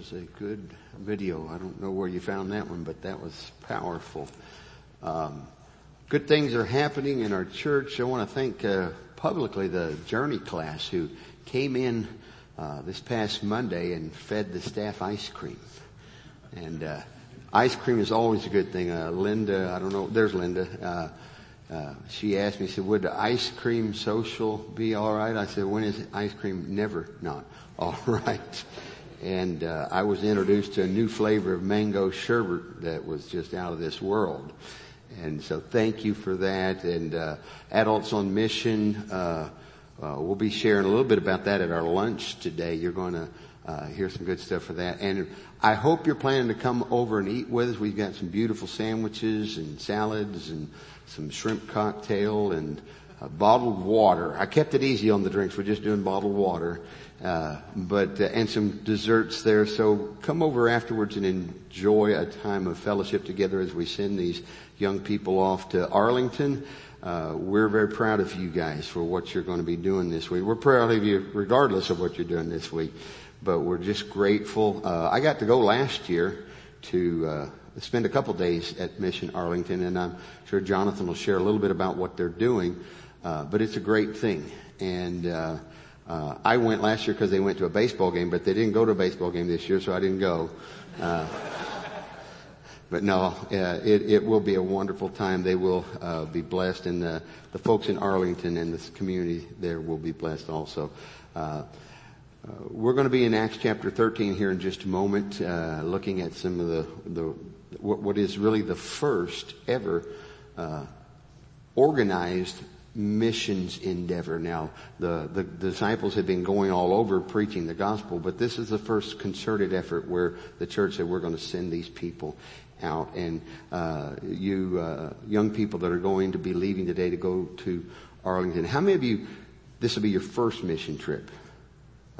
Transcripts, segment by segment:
was a good video. I don't know where you found that one, but that was powerful. Um, good things are happening in our church. I want to thank uh, publicly the Journey class who came in uh, this past Monday and fed the staff ice cream. And uh, ice cream is always a good thing. Uh, Linda, I don't know, there's Linda. Uh, uh, she asked me, she said, would the ice cream social be all right? I said, when is ice cream never not all right? And uh, I was introduced to a new flavor of mango sherbet that was just out of this world. And so thank you for that. And uh, Adults on Mission, uh, uh we'll be sharing a little bit about that at our lunch today. You're going to uh, hear some good stuff for that. And I hope you're planning to come over and eat with us. We've got some beautiful sandwiches and salads and some shrimp cocktail and bottled water. I kept it easy on the drinks. We're just doing bottled water. Uh, but uh, and some desserts there. So come over afterwards and enjoy a time of fellowship together as we send these young people off to Arlington. Uh, we're very proud of you guys for what you're going to be doing this week. We're proud of you regardless of what you're doing this week, but we're just grateful. Uh, I got to go last year to uh, spend a couple days at Mission Arlington, and I'm sure Jonathan will share a little bit about what they're doing. but it's a great thing, and uh, I went last year because they went to a baseball game, but they didn't go to a baseball game this year, so I didn't go. Uh, but no, uh, it, it will be a wonderful time. They will uh, be blessed, and the, the folks in Arlington and the community there will be blessed also. Uh, uh, we're going to be in Acts chapter 13 here in just a moment, uh, looking at some of the, the what, what is really the first ever uh, organized missions endeavor. Now, the, the, disciples had been going all over preaching the gospel, but this is the first concerted effort where the church said we're going to send these people out. And uh, you uh, young people that are going to be leaving today to go to Arlington, how many of you? This will be your first mission trip.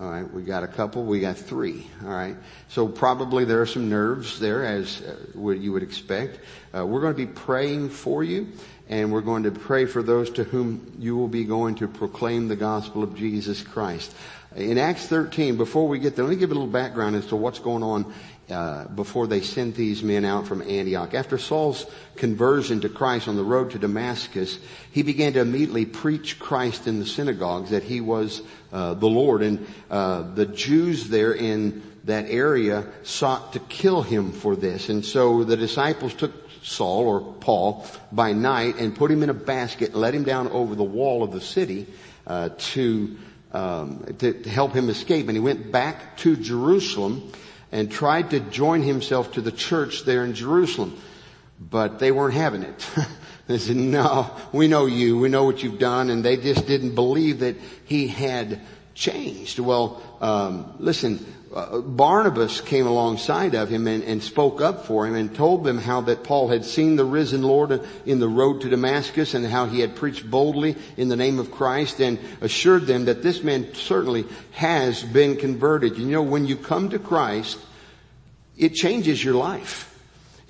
All right, we got a couple, we got three. All right, so probably there are some nerves there, as uh, what you would expect. Uh, we're going to be praying for you, and we're going to pray for those to whom you will be going to proclaim the gospel of Jesus Christ. In Acts 13, before we get there, let me give a little background as to what's going on uh, before they sent these men out from Antioch. After Saul's conversion to Christ on the road to Damascus, he began to immediately preach Christ in the synagogues that he was uh, the Lord, and uh, the Jews there in that area sought to kill him for this, and so the disciples took Saul or Paul by night and put him in a basket, let him down over the wall of the city uh, to, um, to, to help him escape. And he went back to Jerusalem and tried to join himself to the church there in Jerusalem, but they weren't having it. they said, "No, we know you. We know what you've done," and they just didn't believe that he had changed. Well, um, listen, uh, Barnabas came alongside of him and, and, spoke up for him and told them how that Paul had seen the risen Lord in the road to Damascus and how he had preached boldly in the name of Christ and assured them that this man certainly has been converted. You know, when you come to Christ, it changes your life.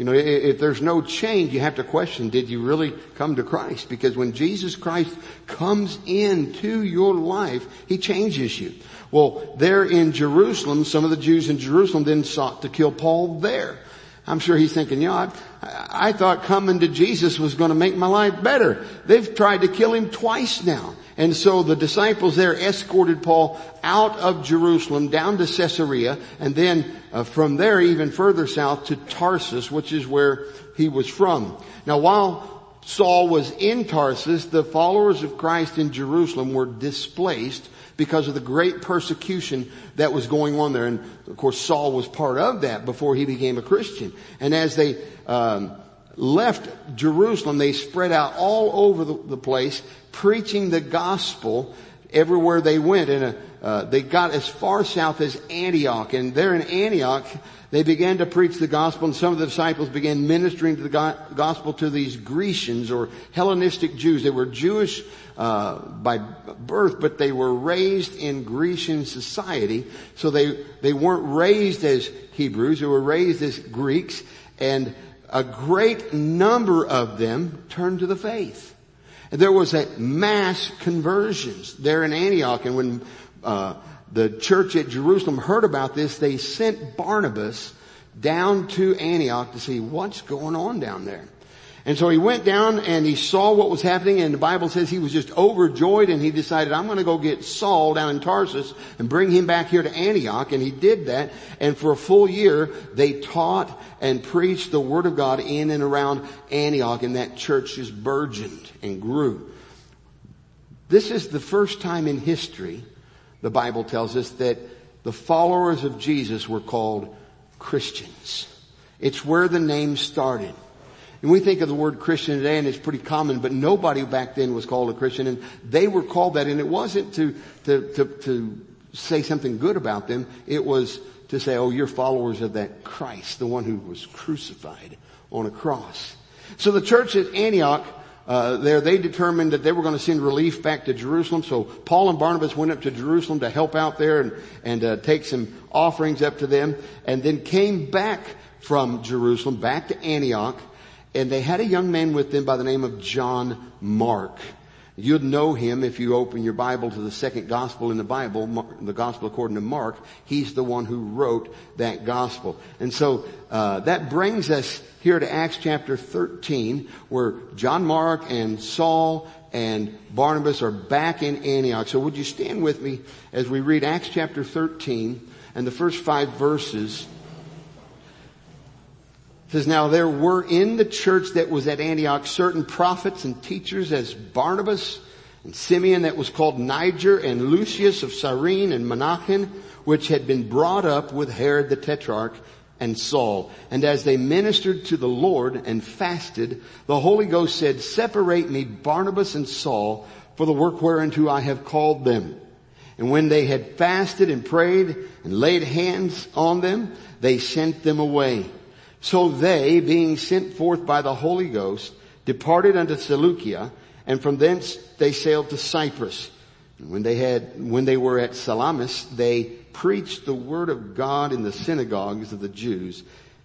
You know, if there's no change, you have to question, did you really come to Christ? Because when Jesus Christ comes into your life, He changes you. Well, there in Jerusalem, some of the Jews in Jerusalem then sought to kill Paul there. I'm sure he's thinking, you know, I, I thought coming to Jesus was going to make my life better. They've tried to kill him twice now. And so the disciples there escorted Paul out of Jerusalem down to Caesarea and then uh, from there even further south to Tarsus, which is where he was from. Now while Saul was in Tarsus, the followers of Christ in Jerusalem were displaced because of the great persecution that was going on there. And of course Saul was part of that before he became a Christian. And as they, um, left Jerusalem, they spread out all over the, the place, preaching the gospel everywhere they went. And uh, uh, they got as far south as Antioch. And there in Antioch, they began to preach the gospel and some of the disciples began ministering to the gospel to these Grecians or Hellenistic Jews. They were Jewish uh, by birth, but they were raised in Grecian society. So they, they weren't raised as Hebrews, they were raised as Greeks. And a great number of them turned to the faith. There was a mass conversions there in Antioch and when uh, the church at Jerusalem heard about this, they sent Barnabas down to Antioch to see what's going on down there. And so he went down and he saw what was happening and the Bible says he was just overjoyed and he decided, I'm going to go get Saul down in Tarsus and bring him back here to Antioch. And he did that. And for a full year, they taught and preached the Word of God in and around Antioch and that church just burgeoned and grew. This is the first time in history, the Bible tells us, that the followers of Jesus were called Christians. It's where the name started. And we think of the word Christian today and it's pretty common, but nobody back then was called a Christian and they were called that and it wasn't to, to, to, to say something good about them. It was to say, oh, you're followers of that Christ, the one who was crucified on a cross. So the church at Antioch, uh, there they determined that they were going to send relief back to Jerusalem. So Paul and Barnabas went up to Jerusalem to help out there and, and uh, take some offerings up to them and then came back from Jerusalem back to Antioch and they had a young man with them by the name of John Mark. You'd know him if you open your Bible to the second gospel in the Bible, the gospel according to Mark. He's the one who wrote that gospel. And so, uh, that brings us here to Acts chapter 13 where John Mark and Saul and Barnabas are back in Antioch. So would you stand with me as we read Acts chapter 13 and the first five verses says, now there were in the church that was at Antioch certain prophets and teachers as Barnabas and Simeon that was called Niger and Lucius of Cyrene and Menachem, which had been brought up with Herod the Tetrarch and Saul. And as they ministered to the Lord and fasted, the Holy Ghost said, separate me Barnabas and Saul for the work whereunto I have called them. And when they had fasted and prayed and laid hands on them, they sent them away. So they, being sent forth by the Holy Ghost, departed unto Seleucia, and from thence they sailed to Cyprus. And when they had, when they were at Salamis, they preached the word of God in the synagogues of the Jews,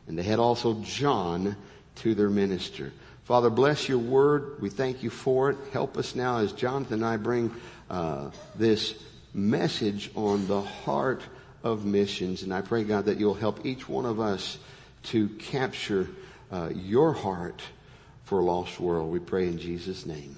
and they had also John to their minister. Father, bless your word. We thank you for it. Help us now as Jonathan and I bring uh, this message on the heart of missions. And I pray, God, that you'll help each one of us to capture uh, your heart for a lost world. We pray in Jesus' name.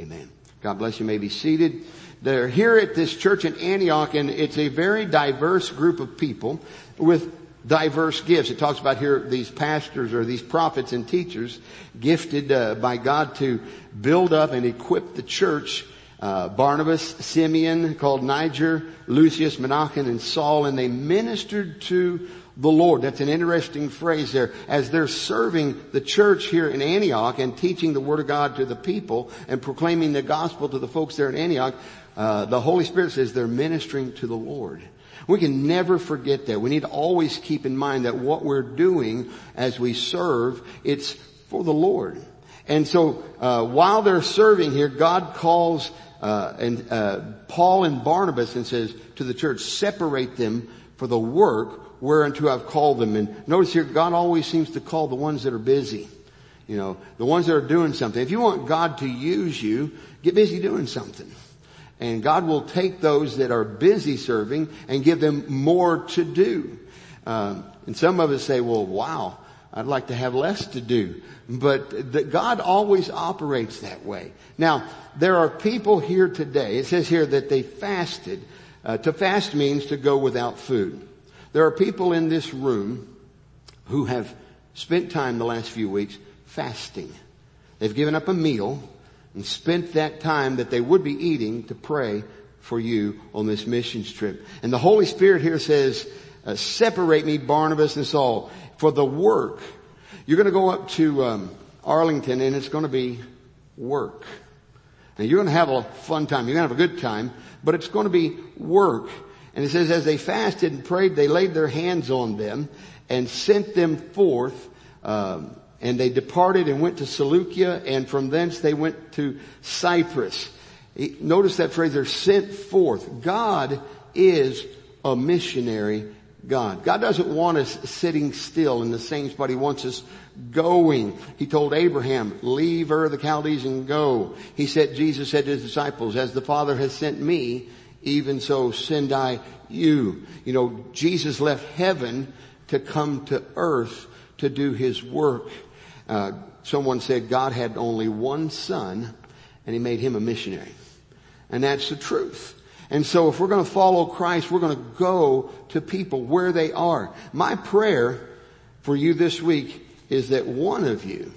Amen. God bless you. you may be seated. They're here at this church in Antioch and it's a very diverse group of people with diverse gifts. It talks about here these pastors or these prophets and teachers gifted uh, by God to build up and equip the church. Uh, Barnabas, Simeon, called Niger, Lucius, Menachem, and Saul, and they ministered to the Lord. That's an interesting phrase there. As they're serving the church here in Antioch and teaching the Word of God to the people and proclaiming the gospel to the folks there in Antioch, uh, the Holy Spirit says they're ministering to the Lord. We can never forget that. We need to always keep in mind that what we're doing as we serve, it's for the Lord. And so, uh, while they're serving here, God calls uh, and uh, Paul and Barnabas and says to the church, separate them for the work whereunto I've called them. And notice here, God always seems to call the ones that are busy. You know, the ones that are doing something. If you want God to use you, get busy doing something. And God will take those that are busy serving and give them more to do. Um, and some of us say, well, wow, I'd like to have less to do. But the, God always operates that way. Now, there are people here today, it says here that they fasted. Uh, to fast means to go without food. There are people in this room who have spent time the last few weeks fasting. They've given up a meal and spent that time that they would be eating to pray for you on this missions trip. And the Holy Spirit here says, uh, separate me, Barnabas and Saul, for the work. You're going to go up to um, Arlington and it's going to be work. And you're going to have a fun time. You're going to have a good time, but it's going to be work. And it says, as they fasted and prayed, they laid their hands on them and sent them forth. Um, and they departed and went to Seleucia, and from thence they went to Cyprus. Notice that phrase, they're sent forth. God is a missionary God. God doesn't want us sitting still in the same spot. He wants us going. He told Abraham, leave Ur the Chaldees and go. He said, Jesus said to his disciples, as the Father has sent me, even so send I you. You know, Jesus left heaven to come to earth to do his work. Uh, someone said God had only one son and he made him a missionary. And that's the truth. And so if we're going to follow Christ, we're going to go to people where they are. My prayer for you this week is that one of you,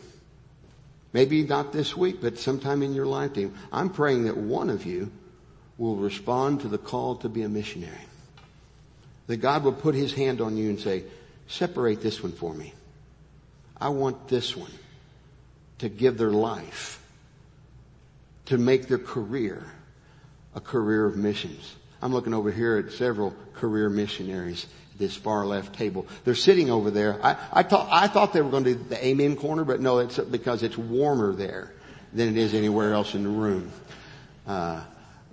maybe not this week, but sometime in your lifetime, I'm praying that one of you will respond to the call to be a missionary. That God will put his hand on you and say, separate this one for me. I want this one to give their life, to make their career a career of missions. I'm looking over here at several career missionaries at this far left table. They're sitting over there. I, I thought, I thought they were going to do the amen corner, but no, it's because it's warmer there than it is anywhere else in the room. Uh,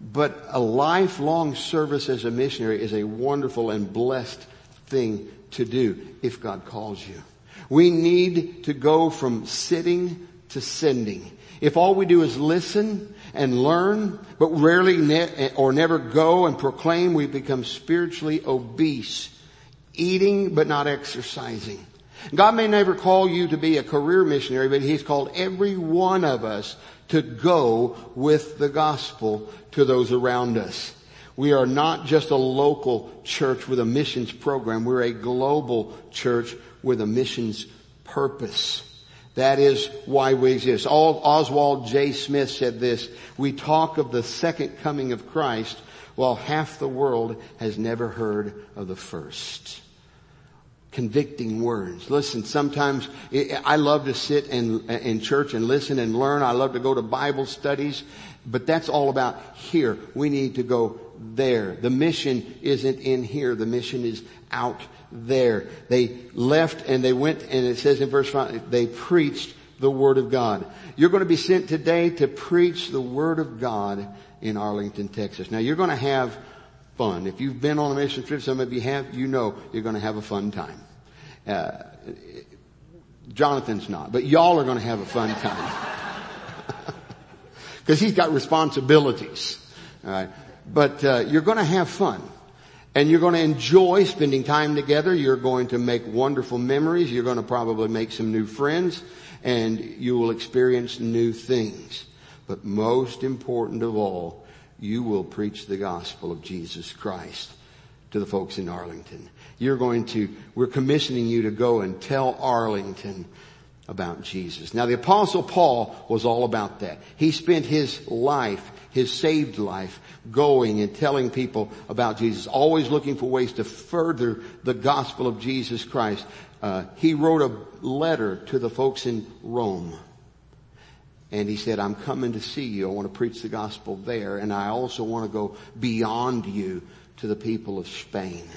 but a lifelong service as a missionary is a wonderful and blessed thing to do if God calls you. We need to go from sitting to sending. If all we do is listen and learn, but rarely ne- or never go and proclaim, we become spiritually obese, eating but not exercising. God may never call you to be a career missionary, but He's called every one of us to go with the gospel to those around us. We are not just a local church with a missions program. We're a global church with a missions purpose. That is why we exist. Oswald J. Smith said this, we talk of the second coming of Christ while half the world has never heard of the first. Convicting words. Listen, sometimes I love to sit in, in church and listen and learn. I love to go to Bible studies, but that's all about here. We need to go there. The mission isn't in here. The mission is out there. They left and they went and it says in verse 5, they preached the Word of God. You're going to be sent today to preach the Word of God in Arlington, Texas. Now you're going to have fun. If you've been on a mission trip, some of you have, you know you're going to have a fun time. Uh, Jonathan's not, but y'all are going to have a fun time. Because he's got responsibilities. Alright. But uh, you're going to have fun. And you're going to enjoy spending time together. You're going to make wonderful memories. You're going to probably make some new friends and you will experience new things. But most important of all, you will preach the gospel of Jesus Christ to the folks in Arlington. You're going to, we're commissioning you to go and tell Arlington about Jesus. Now the apostle Paul was all about that. He spent his life, his saved life, going and telling people about Jesus, always looking for ways to further the gospel of Jesus Christ. Uh, he wrote a letter to the folks in Rome. And he said, I'm coming to see you. I want to preach the gospel there. And I also want to go beyond you to the people of Spain.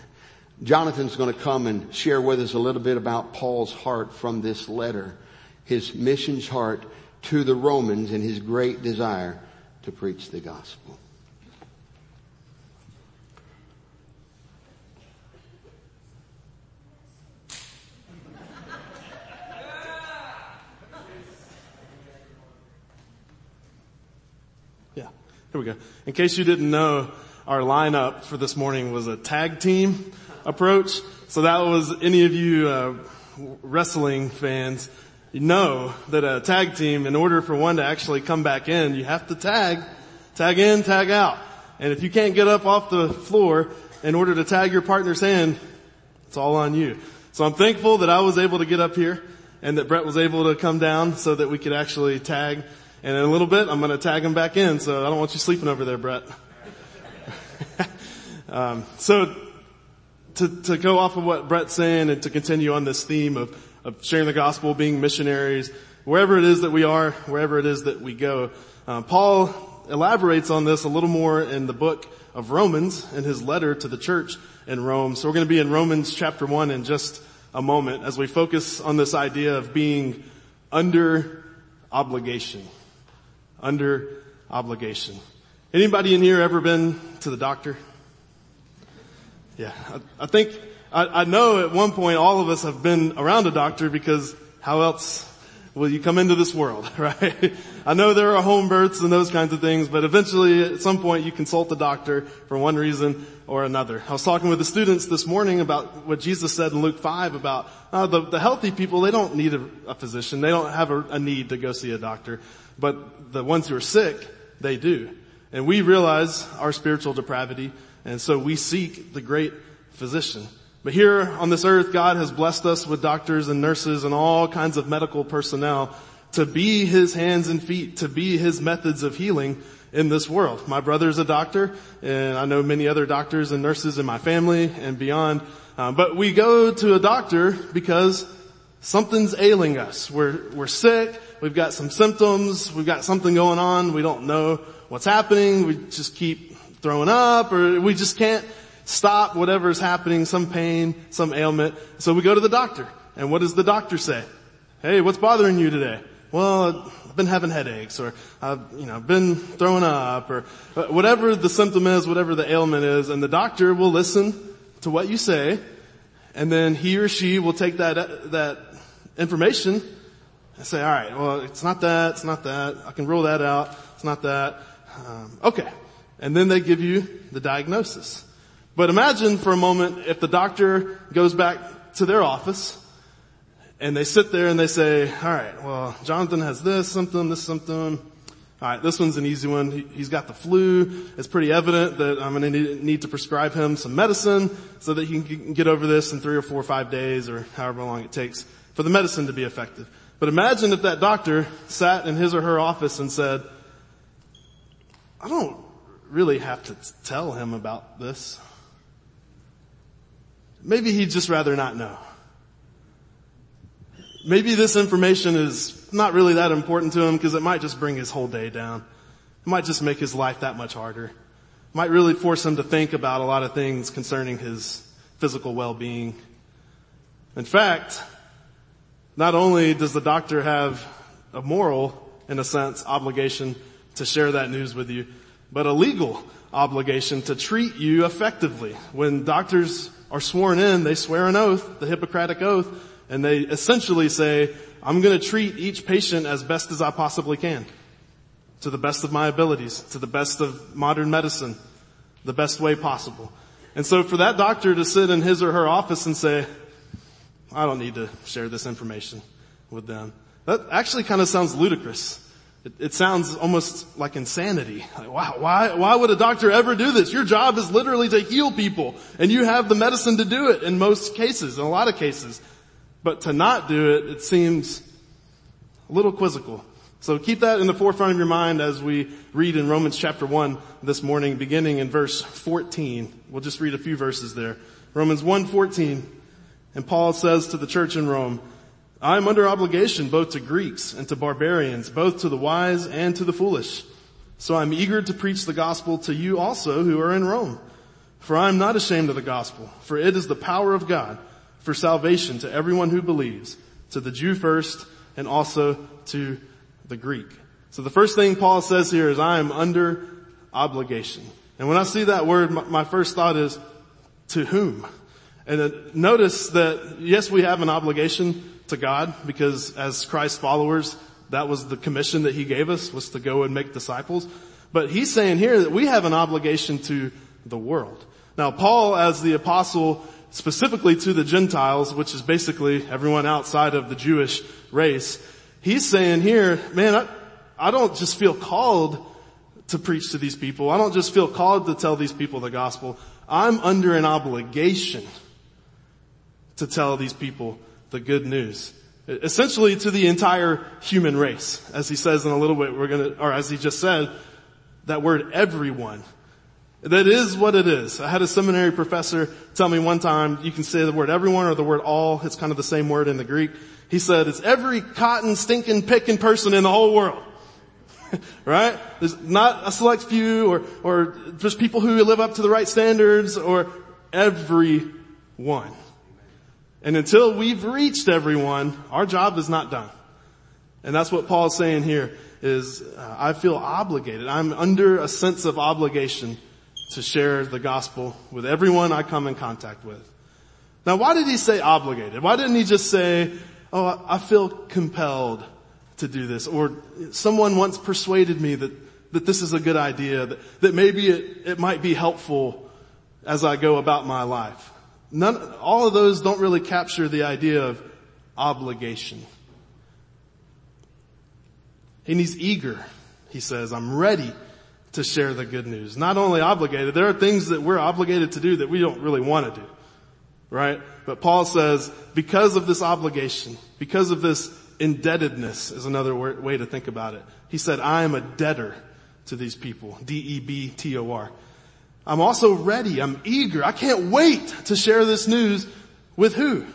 Jonathan's going to come and share with us a little bit about Paul's heart from this letter, his mission's heart to the Romans and his great desire to preach the gospel. Yeah, here we go. In case you didn't know, our lineup for this morning was a tag team approach. So that was any of you uh, wrestling fans you know that a tag team, in order for one to actually come back in, you have to tag, tag in, tag out. And if you can't get up off the floor in order to tag your partner's hand, it's all on you. So I'm thankful that I was able to get up here and that Brett was able to come down so that we could actually tag. And in a little bit, I'm going to tag him back in. So I don't want you sleeping over there, Brett. um, so to, to go off of what Brett's saying and to continue on this theme of, of sharing the gospel, being missionaries, wherever it is that we are, wherever it is that we go. Uh, Paul elaborates on this a little more in the book of Romans in his letter to the church in Rome. So we're going to be in Romans chapter one in just a moment as we focus on this idea of being under obligation. Under obligation. Anybody in here ever been to the doctor? Yeah, I, I think, I, I, know at one point all of us have been around a doctor because how else will you come into this world, right? I know there are home births and those kinds of things, but eventually at some point you consult the doctor for one reason or another. I was talking with the students this morning about what Jesus said in Luke 5 about uh, the, the, healthy people, they don't need a, a physician. They don't have a, a need to go see a doctor. But the ones who are sick, they do. And we realize our spiritual depravity, and so we seek the great physician. But here on this earth, God has blessed us with doctors and nurses and all kinds of medical personnel to be His hands and feet, to be His methods of healing in this world. My brother is a doctor, and I know many other doctors and nurses in my family and beyond. Uh, but we go to a doctor because something's ailing us. We're, we're sick, we've got some symptoms, we've got something going on, we don't know what's happening, we just keep throwing up, or we just can't stop whatever is happening, some pain, some ailment. So we go to the doctor. And what does the doctor say? Hey, what's bothering you today? Well, I've been having headaches or I've, you know, been throwing up or uh, whatever the symptom is, whatever the ailment is. And the doctor will listen to what you say and then he or she will take that, that information and say, all right, well, it's not that, it's not that. I can rule that out. It's not that. Um, okay. And then they give you the diagnosis. But imagine for a moment if the doctor goes back to their office and they sit there and they say, all right, well, Jonathan has this symptom, this symptom. All right, this one's an easy one. He, has got the flu. It's pretty evident that I'm going to need to prescribe him some medicine so that he can get over this in three or four or five days or however long it takes for the medicine to be effective. But imagine if that doctor sat in his or her office and said, I don't really have to tell him about this. Maybe he'd just rather not know. Maybe this information is not really that important to him because it might just bring his whole day down. It might just make his life that much harder. It might really force him to think about a lot of things concerning his physical well-being. In fact, not only does the doctor have a moral, in a sense, obligation to share that news with you, but a legal obligation to treat you effectively. When doctors are sworn in, they swear an oath, the Hippocratic oath, and they essentially say, I'm going to treat each patient as best as I possibly can. To the best of my abilities, to the best of modern medicine, the best way possible. And so for that doctor to sit in his or her office and say, I don't need to share this information with them. That actually kind of sounds ludicrous. It, it sounds almost like insanity. Like, wow, why, why would a doctor ever do this? Your job is literally to heal people and you have the medicine to do it in most cases, in a lot of cases. But to not do it, it seems a little quizzical. So keep that in the forefront of your mind as we read in Romans chapter 1 this morning, beginning in verse 14. We'll just read a few verses there. Romans 1:14. And Paul says to the church in Rome, I am under obligation both to Greeks and to barbarians, both to the wise and to the foolish. So I'm eager to preach the gospel to you also who are in Rome. For I am not ashamed of the gospel, for it is the power of God for salvation to everyone who believes, to the Jew first and also to the Greek. So the first thing Paul says here is I am under obligation. And when I see that word, my first thought is to whom? And notice that yes, we have an obligation to God because as Christ followers, that was the commission that he gave us was to go and make disciples. But he's saying here that we have an obligation to the world. Now Paul as the apostle specifically to the Gentiles, which is basically everyone outside of the Jewish race, he's saying here, man, I, I don't just feel called to preach to these people. I don't just feel called to tell these people the gospel. I'm under an obligation to tell these people the good news. Essentially to the entire human race. As he says in a little bit, we're gonna, or as he just said, that word everyone. That is what it is. I had a seminary professor tell me one time, you can say the word everyone or the word all, it's kind of the same word in the Greek. He said, it's every cotton stinking picking person in the whole world. right? There's not a select few or, or just people who live up to the right standards or everyone. And until we've reached everyone, our job is not done. And that's what Paul's saying here is uh, I feel obligated. I'm under a sense of obligation to share the gospel with everyone I come in contact with. Now why did he say obligated? Why didn't he just say, oh, I feel compelled to do this, or someone once persuaded me that, that this is a good idea, that, that maybe it, it might be helpful as I go about my life. None, all of those don't really capture the idea of obligation. And he's eager. He says, I'm ready to share the good news. Not only obligated, there are things that we're obligated to do that we don't really want to do. Right? But Paul says, because of this obligation, because of this indebtedness is another way to think about it. He said, I am a debtor to these people. D-E-B-T-O-R. I'm also ready. I'm eager. I can't wait to share this news with who?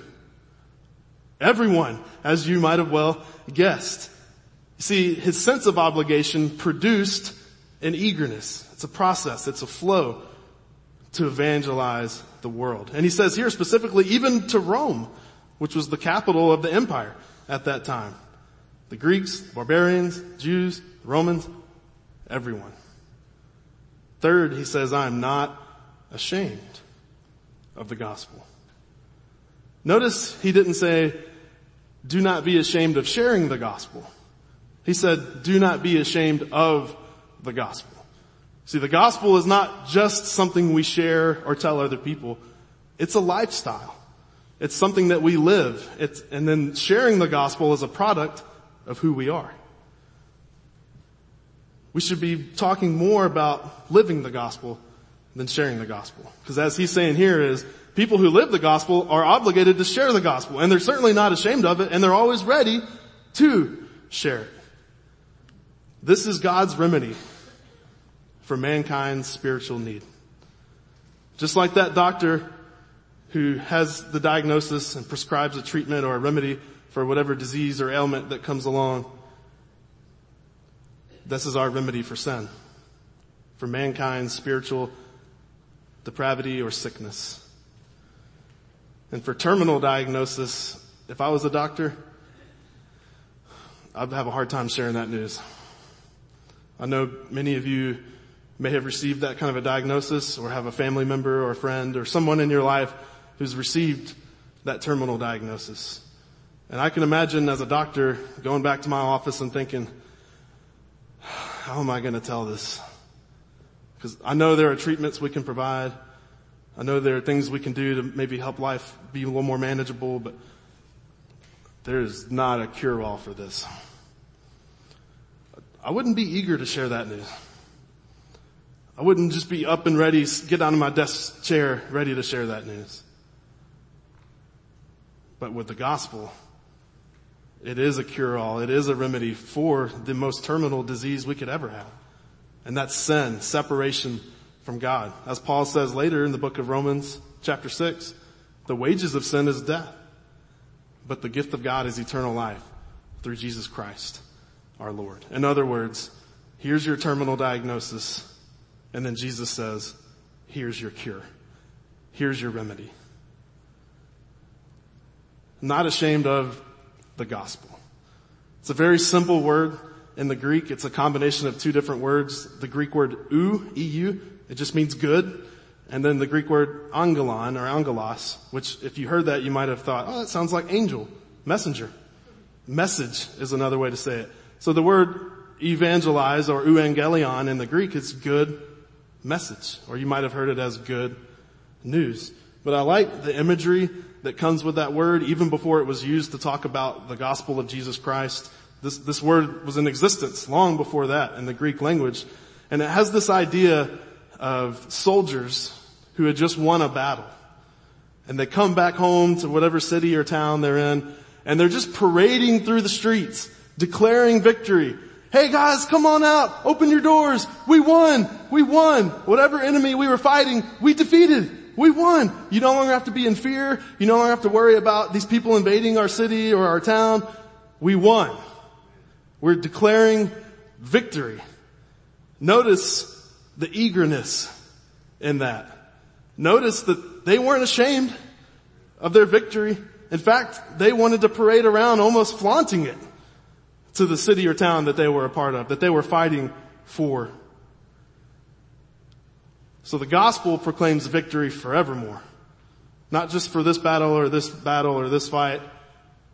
Everyone, as you might have well guessed. See, his sense of obligation produced an eagerness. It's a process. It's a flow to evangelize the world. And he says here specifically, even to Rome, which was the capital of the empire at that time. The Greeks, barbarians, Jews, Romans, everyone. Third, he says, I am not ashamed of the gospel. Notice he didn't say, do not be ashamed of sharing the gospel. He said, do not be ashamed of the gospel. See, the gospel is not just something we share or tell other people. It's a lifestyle. It's something that we live. It's, and then sharing the gospel is a product of who we are. We should be talking more about living the gospel than sharing the gospel. Because as he's saying here is, people who live the gospel are obligated to share the gospel, and they're certainly not ashamed of it, and they're always ready to share it. This is God's remedy for mankind's spiritual need. Just like that doctor who has the diagnosis and prescribes a treatment or a remedy for whatever disease or ailment that comes along. This is our remedy for sin, for mankind's spiritual depravity or sickness. And for terminal diagnosis, if I was a doctor, I'd have a hard time sharing that news. I know many of you may have received that kind of a diagnosis or have a family member or a friend or someone in your life who's received that terminal diagnosis. And I can imagine as a doctor going back to my office and thinking, how am I going to tell this? Because I know there are treatments we can provide. I know there are things we can do to maybe help life be a little more manageable, but there is not a cure all for this. I wouldn't be eager to share that news. I wouldn't just be up and ready, get out of my desk chair, ready to share that news. But with the gospel, it is a cure-all. It is a remedy for the most terminal disease we could ever have. And that's sin, separation from God. As Paul says later in the book of Romans chapter 6, the wages of sin is death. But the gift of God is eternal life through Jesus Christ, our Lord. In other words, here's your terminal diagnosis. And then Jesus says, here's your cure. Here's your remedy not ashamed of the gospel. It's a very simple word in the Greek. It's a combination of two different words. The Greek word eu, eu, it just means good. And then the Greek word angelon or angelos, which if you heard that you might have thought, oh, that sounds like angel, messenger. Message is another way to say it. So the word evangelize or euangelion in the Greek is good message, or you might have heard it as good news. But I like the imagery that comes with that word even before it was used to talk about the gospel of Jesus Christ. This, this word was in existence long before that in the Greek language. And it has this idea of soldiers who had just won a battle. And they come back home to whatever city or town they're in and they're just parading through the streets, declaring victory. Hey guys, come on out. Open your doors. We won. We won. Whatever enemy we were fighting, we defeated. We won. You no longer have to be in fear. You no longer have to worry about these people invading our city or our town. We won. We're declaring victory. Notice the eagerness in that. Notice that they weren't ashamed of their victory. In fact, they wanted to parade around almost flaunting it to the city or town that they were a part of, that they were fighting for. So the gospel proclaims victory forevermore. Not just for this battle or this battle or this fight,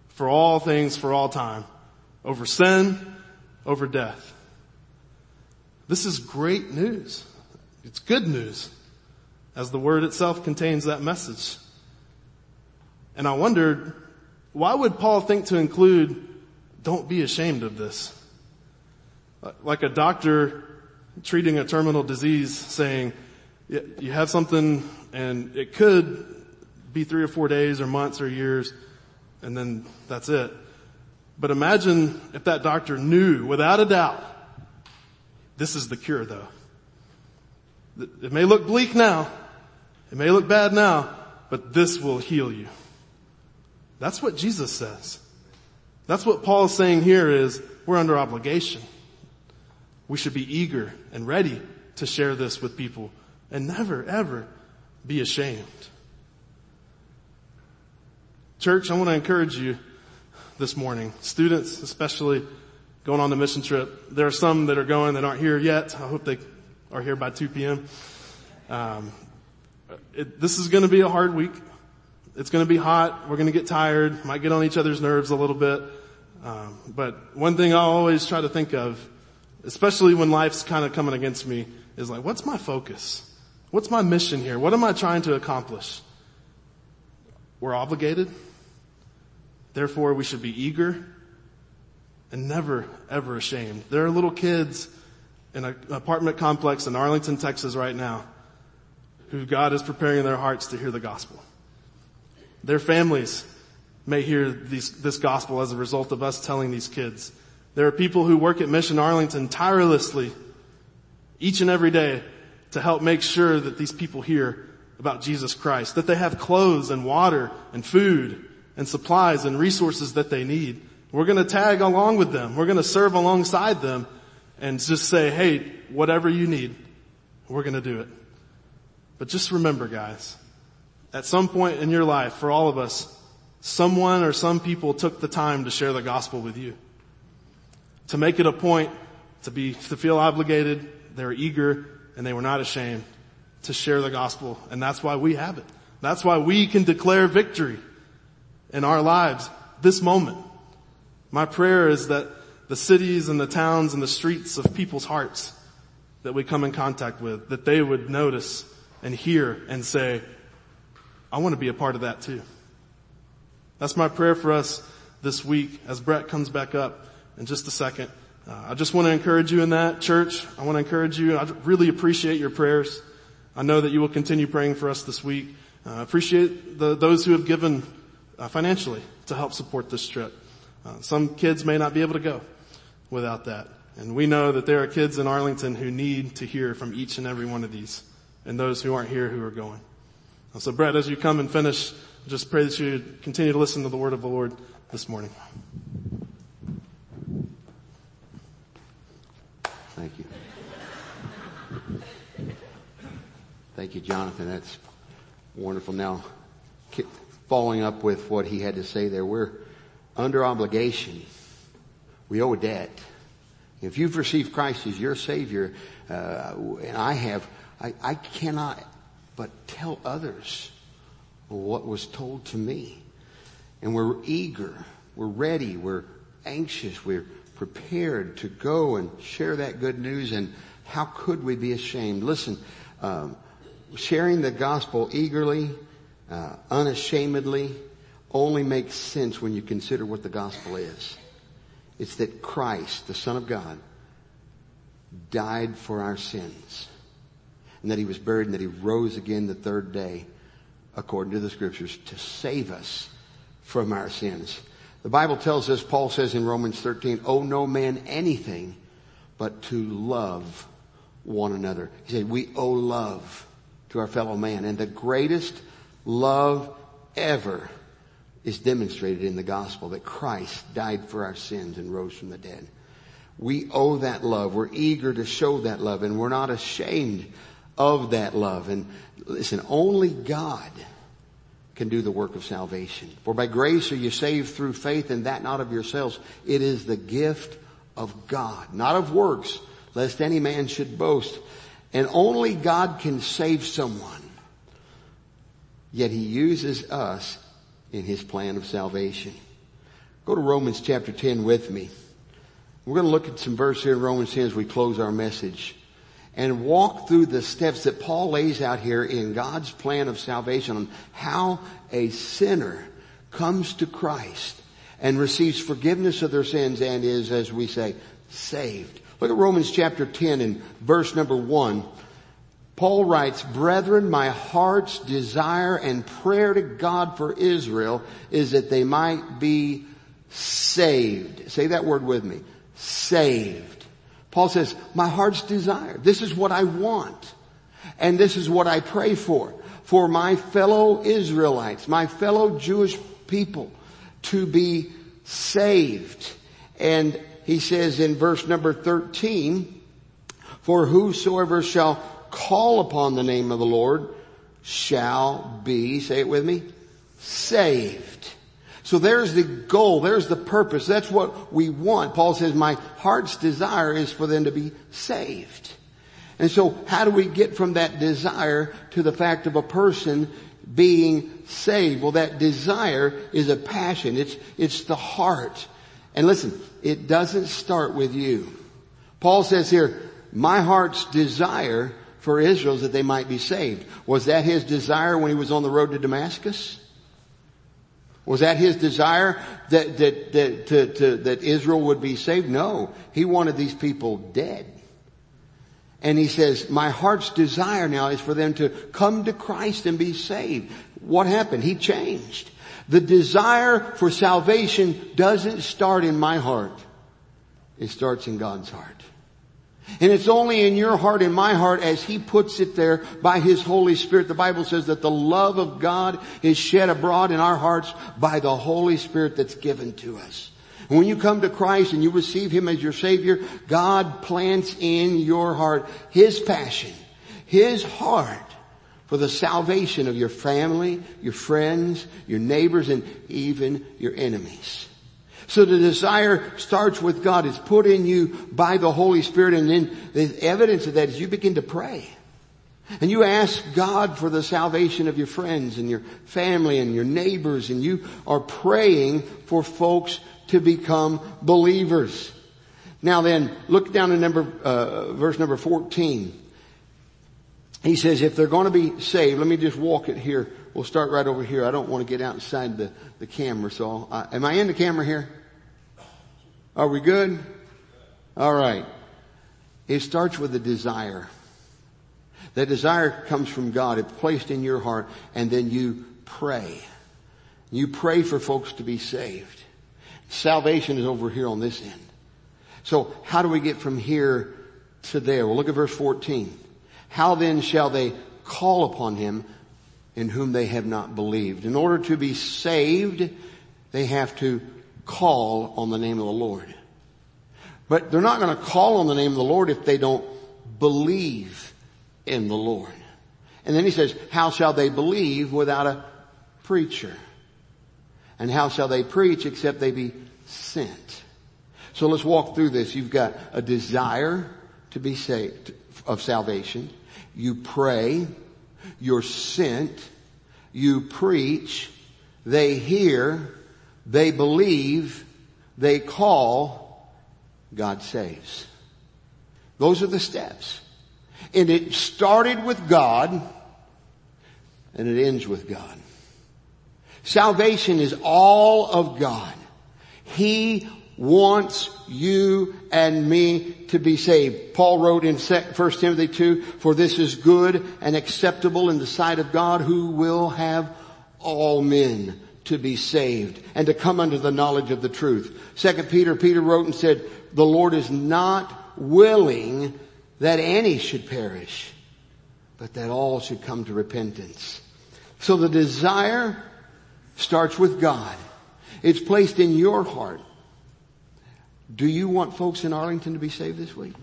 for all things, for all time. over sin, over death. This is great news. It's good news as the word itself contains that message. And I wondered, why would Paul think to include, don't be ashamed of this? Like a doctor treating a terminal disease saying, you have something and it could be three or four days or months or years and then that's it. But imagine if that doctor knew without a doubt, this is the cure though. It may look bleak now. It may look bad now, but this will heal you. That's what Jesus says. That's what Paul is saying here is we're under obligation. We should be eager and ready to share this with people and never ever be ashamed. Church, I want to encourage you this morning. Students, especially going on the mission trip. There are some that are going that aren't here yet. I hope they are here by 2 p.m. Um, it, this is going to be a hard week. It's going to be hot. We're going to get tired. Might get on each other's nerves a little bit. Um, but one thing I always try to think of, especially when life's kind of coming against me, is like, what's my focus? What's my mission here? What am I trying to accomplish? We're obligated. Therefore, we should be eager and never, ever ashamed. There are little kids in an apartment complex in Arlington, Texas right now who God is preparing their hearts to hear the gospel. Their families may hear these, this gospel as a result of us telling these kids. There are people who work at Mission Arlington tirelessly each and every day to help make sure that these people hear about Jesus Christ, that they have clothes and water and food and supplies and resources that they need. We're going to tag along with them. We're going to serve alongside them and just say, hey, whatever you need, we're going to do it. But just remember guys, at some point in your life, for all of us, someone or some people took the time to share the gospel with you. To make it a point to be, to feel obligated, they're eager, and they were not ashamed to share the gospel. And that's why we have it. That's why we can declare victory in our lives this moment. My prayer is that the cities and the towns and the streets of people's hearts that we come in contact with, that they would notice and hear and say, I want to be a part of that too. That's my prayer for us this week as Brett comes back up in just a second. Uh, I just want to encourage you in that church. I want to encourage you. I really appreciate your prayers. I know that you will continue praying for us this week. I uh, appreciate the, those who have given uh, financially to help support this trip. Uh, some kids may not be able to go without that. And we know that there are kids in Arlington who need to hear from each and every one of these and those who aren't here who are going. So Brett, as you come and finish, just pray that you continue to listen to the word of the Lord this morning. Thank you. Thank you, Jonathan. That's wonderful. Now, following up with what he had to say there, we're under obligation. We owe a debt. If you've received Christ as your Savior, uh, and I have, I, I cannot but tell others what was told to me. And we're eager, we're ready, we're anxious, we're prepared to go and share that good news. And how could we be ashamed? Listen, um, sharing the gospel eagerly, uh, unashamedly, only makes sense when you consider what the gospel is. It's that Christ, the Son of God, died for our sins and that he was buried and that he rose again the third day according to the scriptures to save us from our sins. The Bible tells us, Paul says in Romans 13, owe no man anything but to love one another. He said, we owe love to our fellow man. And the greatest love ever is demonstrated in the gospel that Christ died for our sins and rose from the dead. We owe that love. We're eager to show that love and we're not ashamed of that love. And listen, only God can do the work of salvation. For by grace are you saved through faith and that not of yourselves. It is the gift of God, not of works, lest any man should boast. And only God can save someone. Yet he uses us in his plan of salvation. Go to Romans chapter 10 with me. We're going to look at some verse here in Romans 10 as we close our message and walk through the steps that Paul lays out here in God's plan of salvation on how a sinner comes to Christ and receives forgiveness of their sins and is, as we say, saved. Look at Romans chapter 10 and verse number 1. Paul writes, Brethren, my heart's desire and prayer to God for Israel is that they might be saved. Say that word with me. Saved. Paul says, my heart's desire. This is what I want. And this is what I pray for. For my fellow Israelites, my fellow Jewish people to be saved. And he says in verse number 13, for whosoever shall call upon the name of the Lord shall be, say it with me, saved. So there's the goal, there's the purpose, that's what we want. Paul says, my heart's desire is for them to be saved. And so how do we get from that desire to the fact of a person being saved? Well, that desire is a passion. It's, it's the heart. And listen, it doesn't start with you. Paul says here, my heart's desire for Israel is that they might be saved. Was that his desire when he was on the road to Damascus? Was that his desire that, that, that, to, to, that Israel would be saved? No. He wanted these people dead. And he says, my heart's desire now is for them to come to Christ and be saved. What happened? He changed. The desire for salvation doesn't start in my heart. It starts in God's heart. And it's only in your heart and my heart as He puts it there by His Holy Spirit. The Bible says that the love of God is shed abroad in our hearts by the Holy Spirit that's given to us. When you come to Christ and you receive Him as your Savior, God plants in your heart His passion, His heart for the salvation of your family, your friends, your neighbors, and even your enemies. So the desire starts with God. It's put in you by the Holy Spirit and then the evidence of that is you begin to pray. And you ask God for the salvation of your friends and your family and your neighbors and you are praying for folks to become believers. Now then, look down to number, uh, verse number 14. He says if they're going to be saved, let me just walk it here. We'll start right over here. I don't want to get outside the, the camera, so uh, am I in the camera here? Are we good? All right. It starts with a desire. That desire comes from God. It's placed in your heart and then you pray. You pray for folks to be saved. Salvation is over here on this end. So how do we get from here to there? Well look at verse 14. How then shall they call upon him in whom they have not believed? In order to be saved, they have to call on the name of the Lord. But they're not going to call on the name of the Lord if they don't believe in the Lord. And then he says, how shall they believe without a preacher? And how shall they preach except they be sent? So let's walk through this. You've got a desire to be saved, of salvation. You pray. You're sent. You preach. They hear. They believe, they call, God saves. Those are the steps. And it started with God and it ends with God. Salvation is all of God. He wants you and me to be saved. Paul wrote in 1 Timothy 2, for this is good and acceptable in the sight of God who will have all men to be saved and to come under the knowledge of the truth. Second Peter, Peter wrote and said, the Lord is not willing that any should perish, but that all should come to repentance. So the desire starts with God. It's placed in your heart. Do you want folks in Arlington to be saved this week?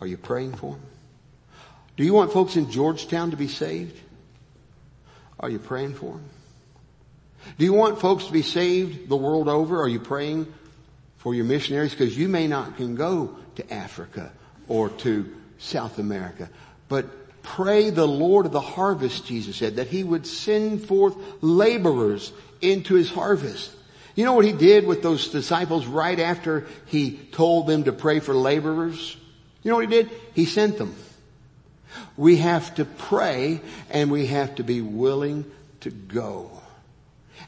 Are you praying for them? Do you want folks in Georgetown to be saved? Are you praying for them? Do you want folks to be saved the world over? Are you praying for your missionaries? Because you may not can go to Africa or to South America, but pray the Lord of the harvest, Jesus said, that he would send forth laborers into his harvest. You know what he did with those disciples right after he told them to pray for laborers? You know what he did? He sent them. We have to pray and we have to be willing to go.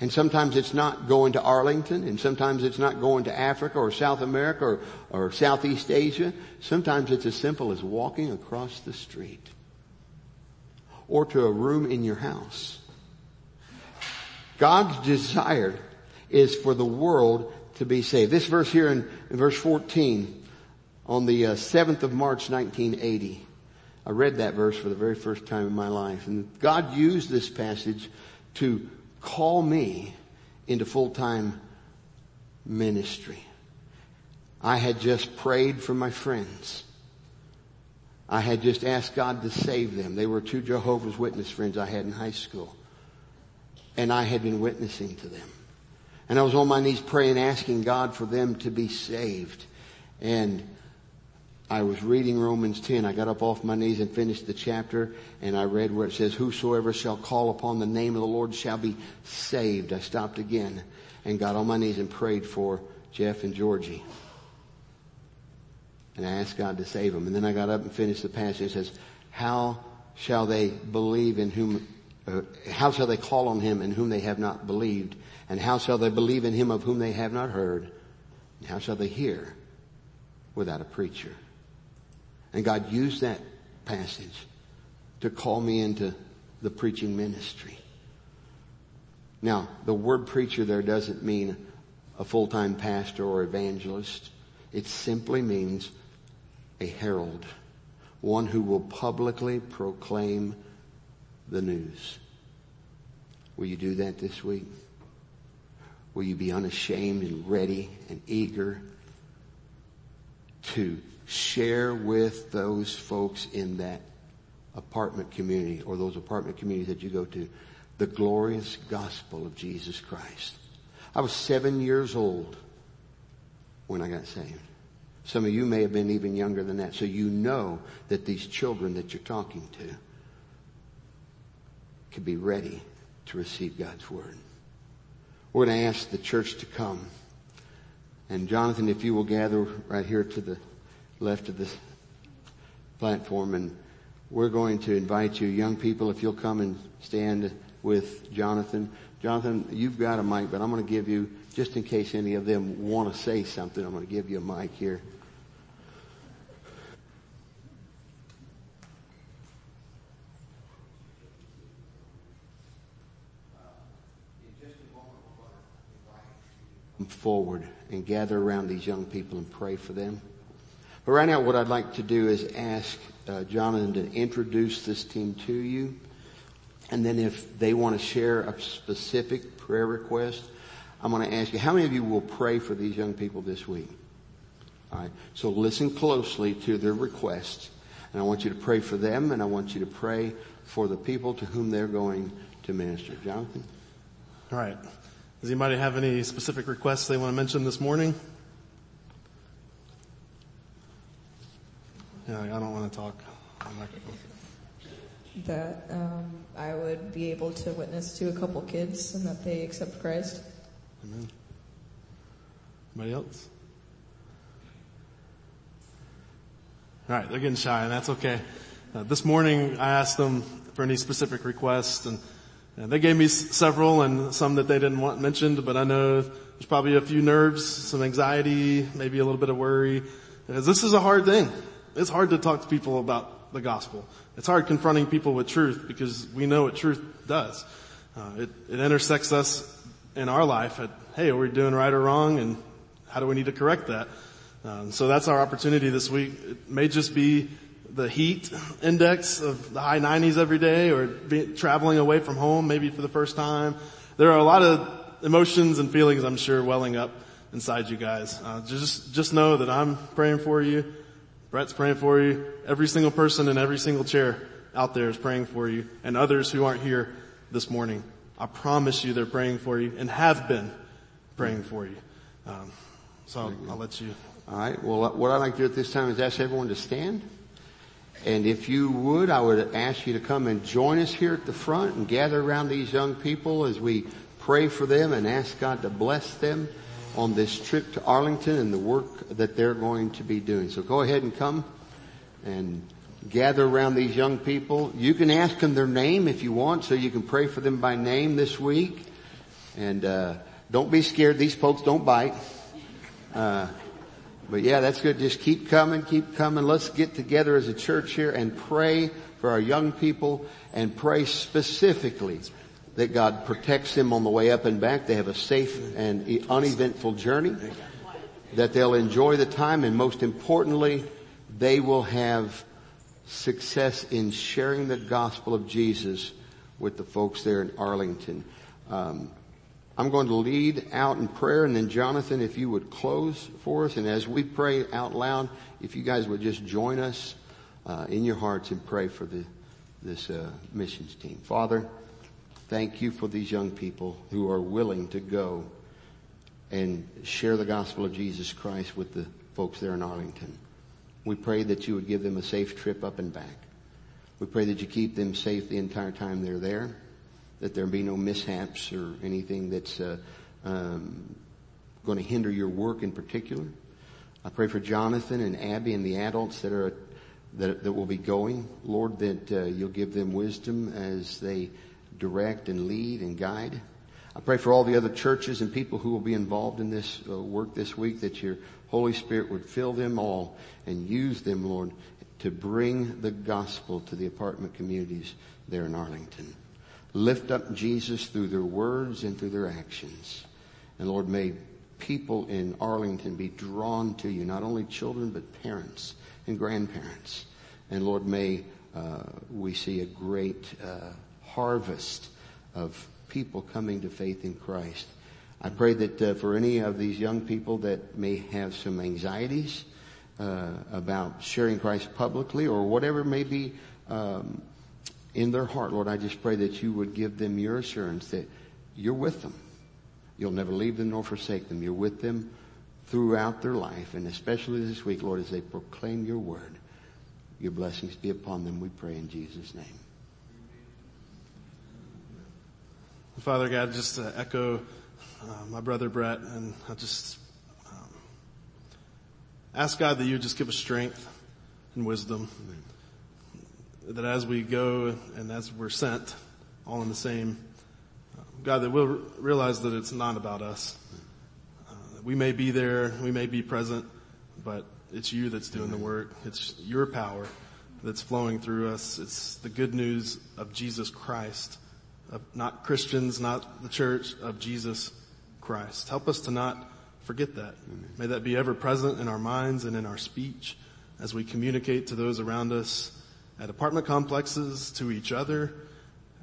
And sometimes it's not going to Arlington and sometimes it's not going to Africa or South America or, or Southeast Asia. Sometimes it's as simple as walking across the street or to a room in your house. God's desire is for the world to be saved. This verse here in, in verse 14 on the uh, 7th of March 1980. I read that verse for the very first time in my life and God used this passage to call me into full-time ministry. I had just prayed for my friends. I had just asked God to save them. They were two Jehovah's Witness friends I had in high school. And I had been witnessing to them. And I was on my knees praying, asking God for them to be saved. And I was reading Romans 10. I got up off my knees and finished the chapter and I read where it says, whosoever shall call upon the name of the Lord shall be saved. I stopped again and got on my knees and prayed for Jeff and Georgie. And I asked God to save them. And then I got up and finished the passage. It says, how shall they believe in whom, uh, how shall they call on him in whom they have not believed? And how shall they believe in him of whom they have not heard? And how shall they hear without a preacher? And God used that passage to call me into the preaching ministry. Now, the word preacher there doesn't mean a full-time pastor or evangelist. It simply means a herald. One who will publicly proclaim the news. Will you do that this week? Will you be unashamed and ready and eager to share with those folks in that apartment community or those apartment communities that you go to the glorious gospel of Jesus Christ. I was seven years old when I got saved. Some of you may have been even younger than that. So you know that these children that you're talking to could be ready to receive God's word. We're going to ask the church to come. And Jonathan, if you will gather right here to the left of this platform and we're going to invite you, young people, if you'll come and stand with Jonathan. Jonathan, you've got a mic, but I'm going to give you, just in case any of them want to say something, I'm going to give you a mic here. Forward and gather around these young people and pray for them. But right now what I'd like to do is ask uh, Jonathan to introduce this team to you. And then if they want to share a specific prayer request, I'm going to ask you, how many of you will pray for these young people this week? Alright, so listen closely to their requests. And I want you to pray for them and I want you to pray for the people to whom they're going to minister. Jonathan? Alright. Does anybody have any specific requests they want to mention this morning? Yeah, I don't want to talk. That um, I would be able to witness to a couple kids and that they accept Christ. Amen. Anybody else? All right, they're getting shy, and that's okay. Uh, this morning, I asked them for any specific requests, and, and they gave me several, and some that they didn't want mentioned. But I know there's probably a few nerves, some anxiety, maybe a little bit of worry, because this is a hard thing. It's hard to talk to people about the gospel. It's hard confronting people with truth because we know what truth does. Uh, it, it intersects us in our life at, hey, are we doing right or wrong and how do we need to correct that? Um, so that's our opportunity this week. It may just be the heat index of the high 90s every day or be, traveling away from home maybe for the first time. There are a lot of emotions and feelings I'm sure welling up inside you guys. Uh, just, just know that I'm praying for you. Brett's praying for you. Every single person in every single chair out there is praying for you and others who aren't here this morning. I promise you they're praying for you and have been praying for you. Um, so I'll, I'll let you. All right. Well, what I'd like to do at this time is ask everyone to stand. And if you would, I would ask you to come and join us here at the front and gather around these young people as we pray for them and ask God to bless them on this trip to Arlington and the work that they're going to be doing. So go ahead and come and gather around these young people. You can ask them their name if you want, so you can pray for them by name this week. And uh, don't be scared; these folks don't bite. Uh, but yeah, that's good. Just keep coming, keep coming. Let's get together as a church here and pray for our young people and pray specifically that God protects them on the way up and back. They have a safe and uneventful journey, that they'll enjoy the time, and most importantly, they will have success in sharing the gospel of Jesus with the folks there in Arlington. Um, I'm going to lead out in prayer and then Jonathan, if you would close for us. And as we pray out loud, if you guys would just join us uh, in your hearts and pray for the, this uh, missions team. Father, thank you for these young people who are willing to go and share the gospel of Jesus Christ with the folks there in Arlington. We pray that you would give them a safe trip up and back. We pray that you keep them safe the entire time they're there, that there be no mishaps or anything that's uh, um, going to hinder your work in particular. I pray for Jonathan and Abby and the adults that are that, that will be going. Lord, that uh, you'll give them wisdom as they direct and lead and guide. I pray for all the other churches and people who will be involved in this uh, work this week that your Holy Spirit would fill them all and use them, Lord, to bring the gospel to the apartment communities there in Arlington. Lift up Jesus through their words and through their actions. And Lord, may people in Arlington be drawn to you, not only children, but parents and grandparents. And Lord, may uh, we see a great uh, harvest of people coming to faith in Christ. I pray that uh, for any of these young people that may have some anxieties uh, about sharing Christ publicly or whatever may be um, in their heart, Lord, I just pray that you would give them your assurance that you're with them. You'll never leave them nor forsake them. You're with them throughout their life, and especially this week, Lord, as they proclaim your word. Your blessings be upon them, we pray in Jesus' name. Father God, just to echo uh, my brother Brett, and I just um, ask God that you just give us strength and wisdom. Amen. That as we go and as we're sent, all in the same, uh, God, that we'll realize that it's not about us. Uh, we may be there, we may be present, but it's you that's doing the work. It's your power that's flowing through us. It's the good news of Jesus Christ of not Christians, not the church, of Jesus Christ. Help us to not forget that. Amen. May that be ever present in our minds and in our speech as we communicate to those around us at apartment complexes, to each other,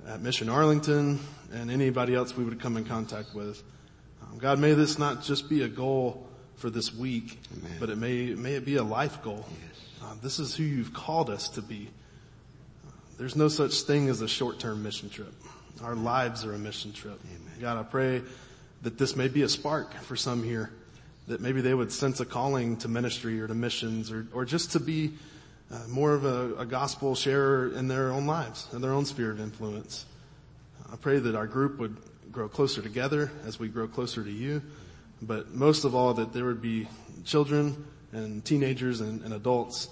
at Mission Arlington, and anybody else we would come in contact with. Um, God, may this not just be a goal for this week, Amen. but it may, may it be a life goal. Yes. Uh, this is who you've called us to be. Uh, there's no such thing as a short-term mission trip. Our lives are a mission trip. Amen. God, I pray that this may be a spark for some here, that maybe they would sense a calling to ministry or to missions or, or just to be uh, more of a, a, gospel sharer in their own lives and their own sphere of influence. I pray that our group would grow closer together as we grow closer to you, but most of all that there would be children and teenagers and, and adults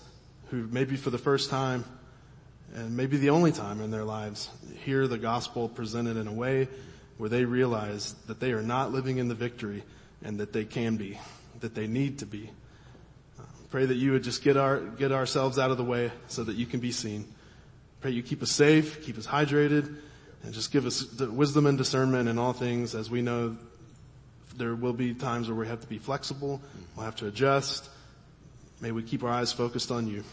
who maybe for the first time and maybe the only time in their lives hear the gospel presented in a way where they realize that they are not living in the victory and that they can be, that they need to be. Pray that you would just get our, get ourselves out of the way so that you can be seen. Pray you keep us safe, keep us hydrated, and just give us wisdom and discernment in all things as we know there will be times where we have to be flexible, we'll have to adjust. May we keep our eyes focused on you.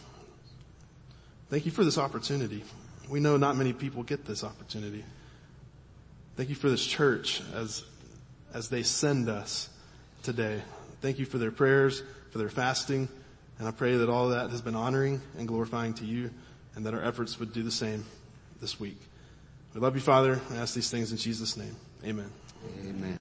Thank you for this opportunity. We know not many people get this opportunity. Thank you for this church as, as they send us today. Thank you for their prayers, for their fasting, and I pray that all that has been honoring and glorifying to you and that our efforts would do the same this week. We love you, Father. I ask these things in Jesus' name. Amen. Amen.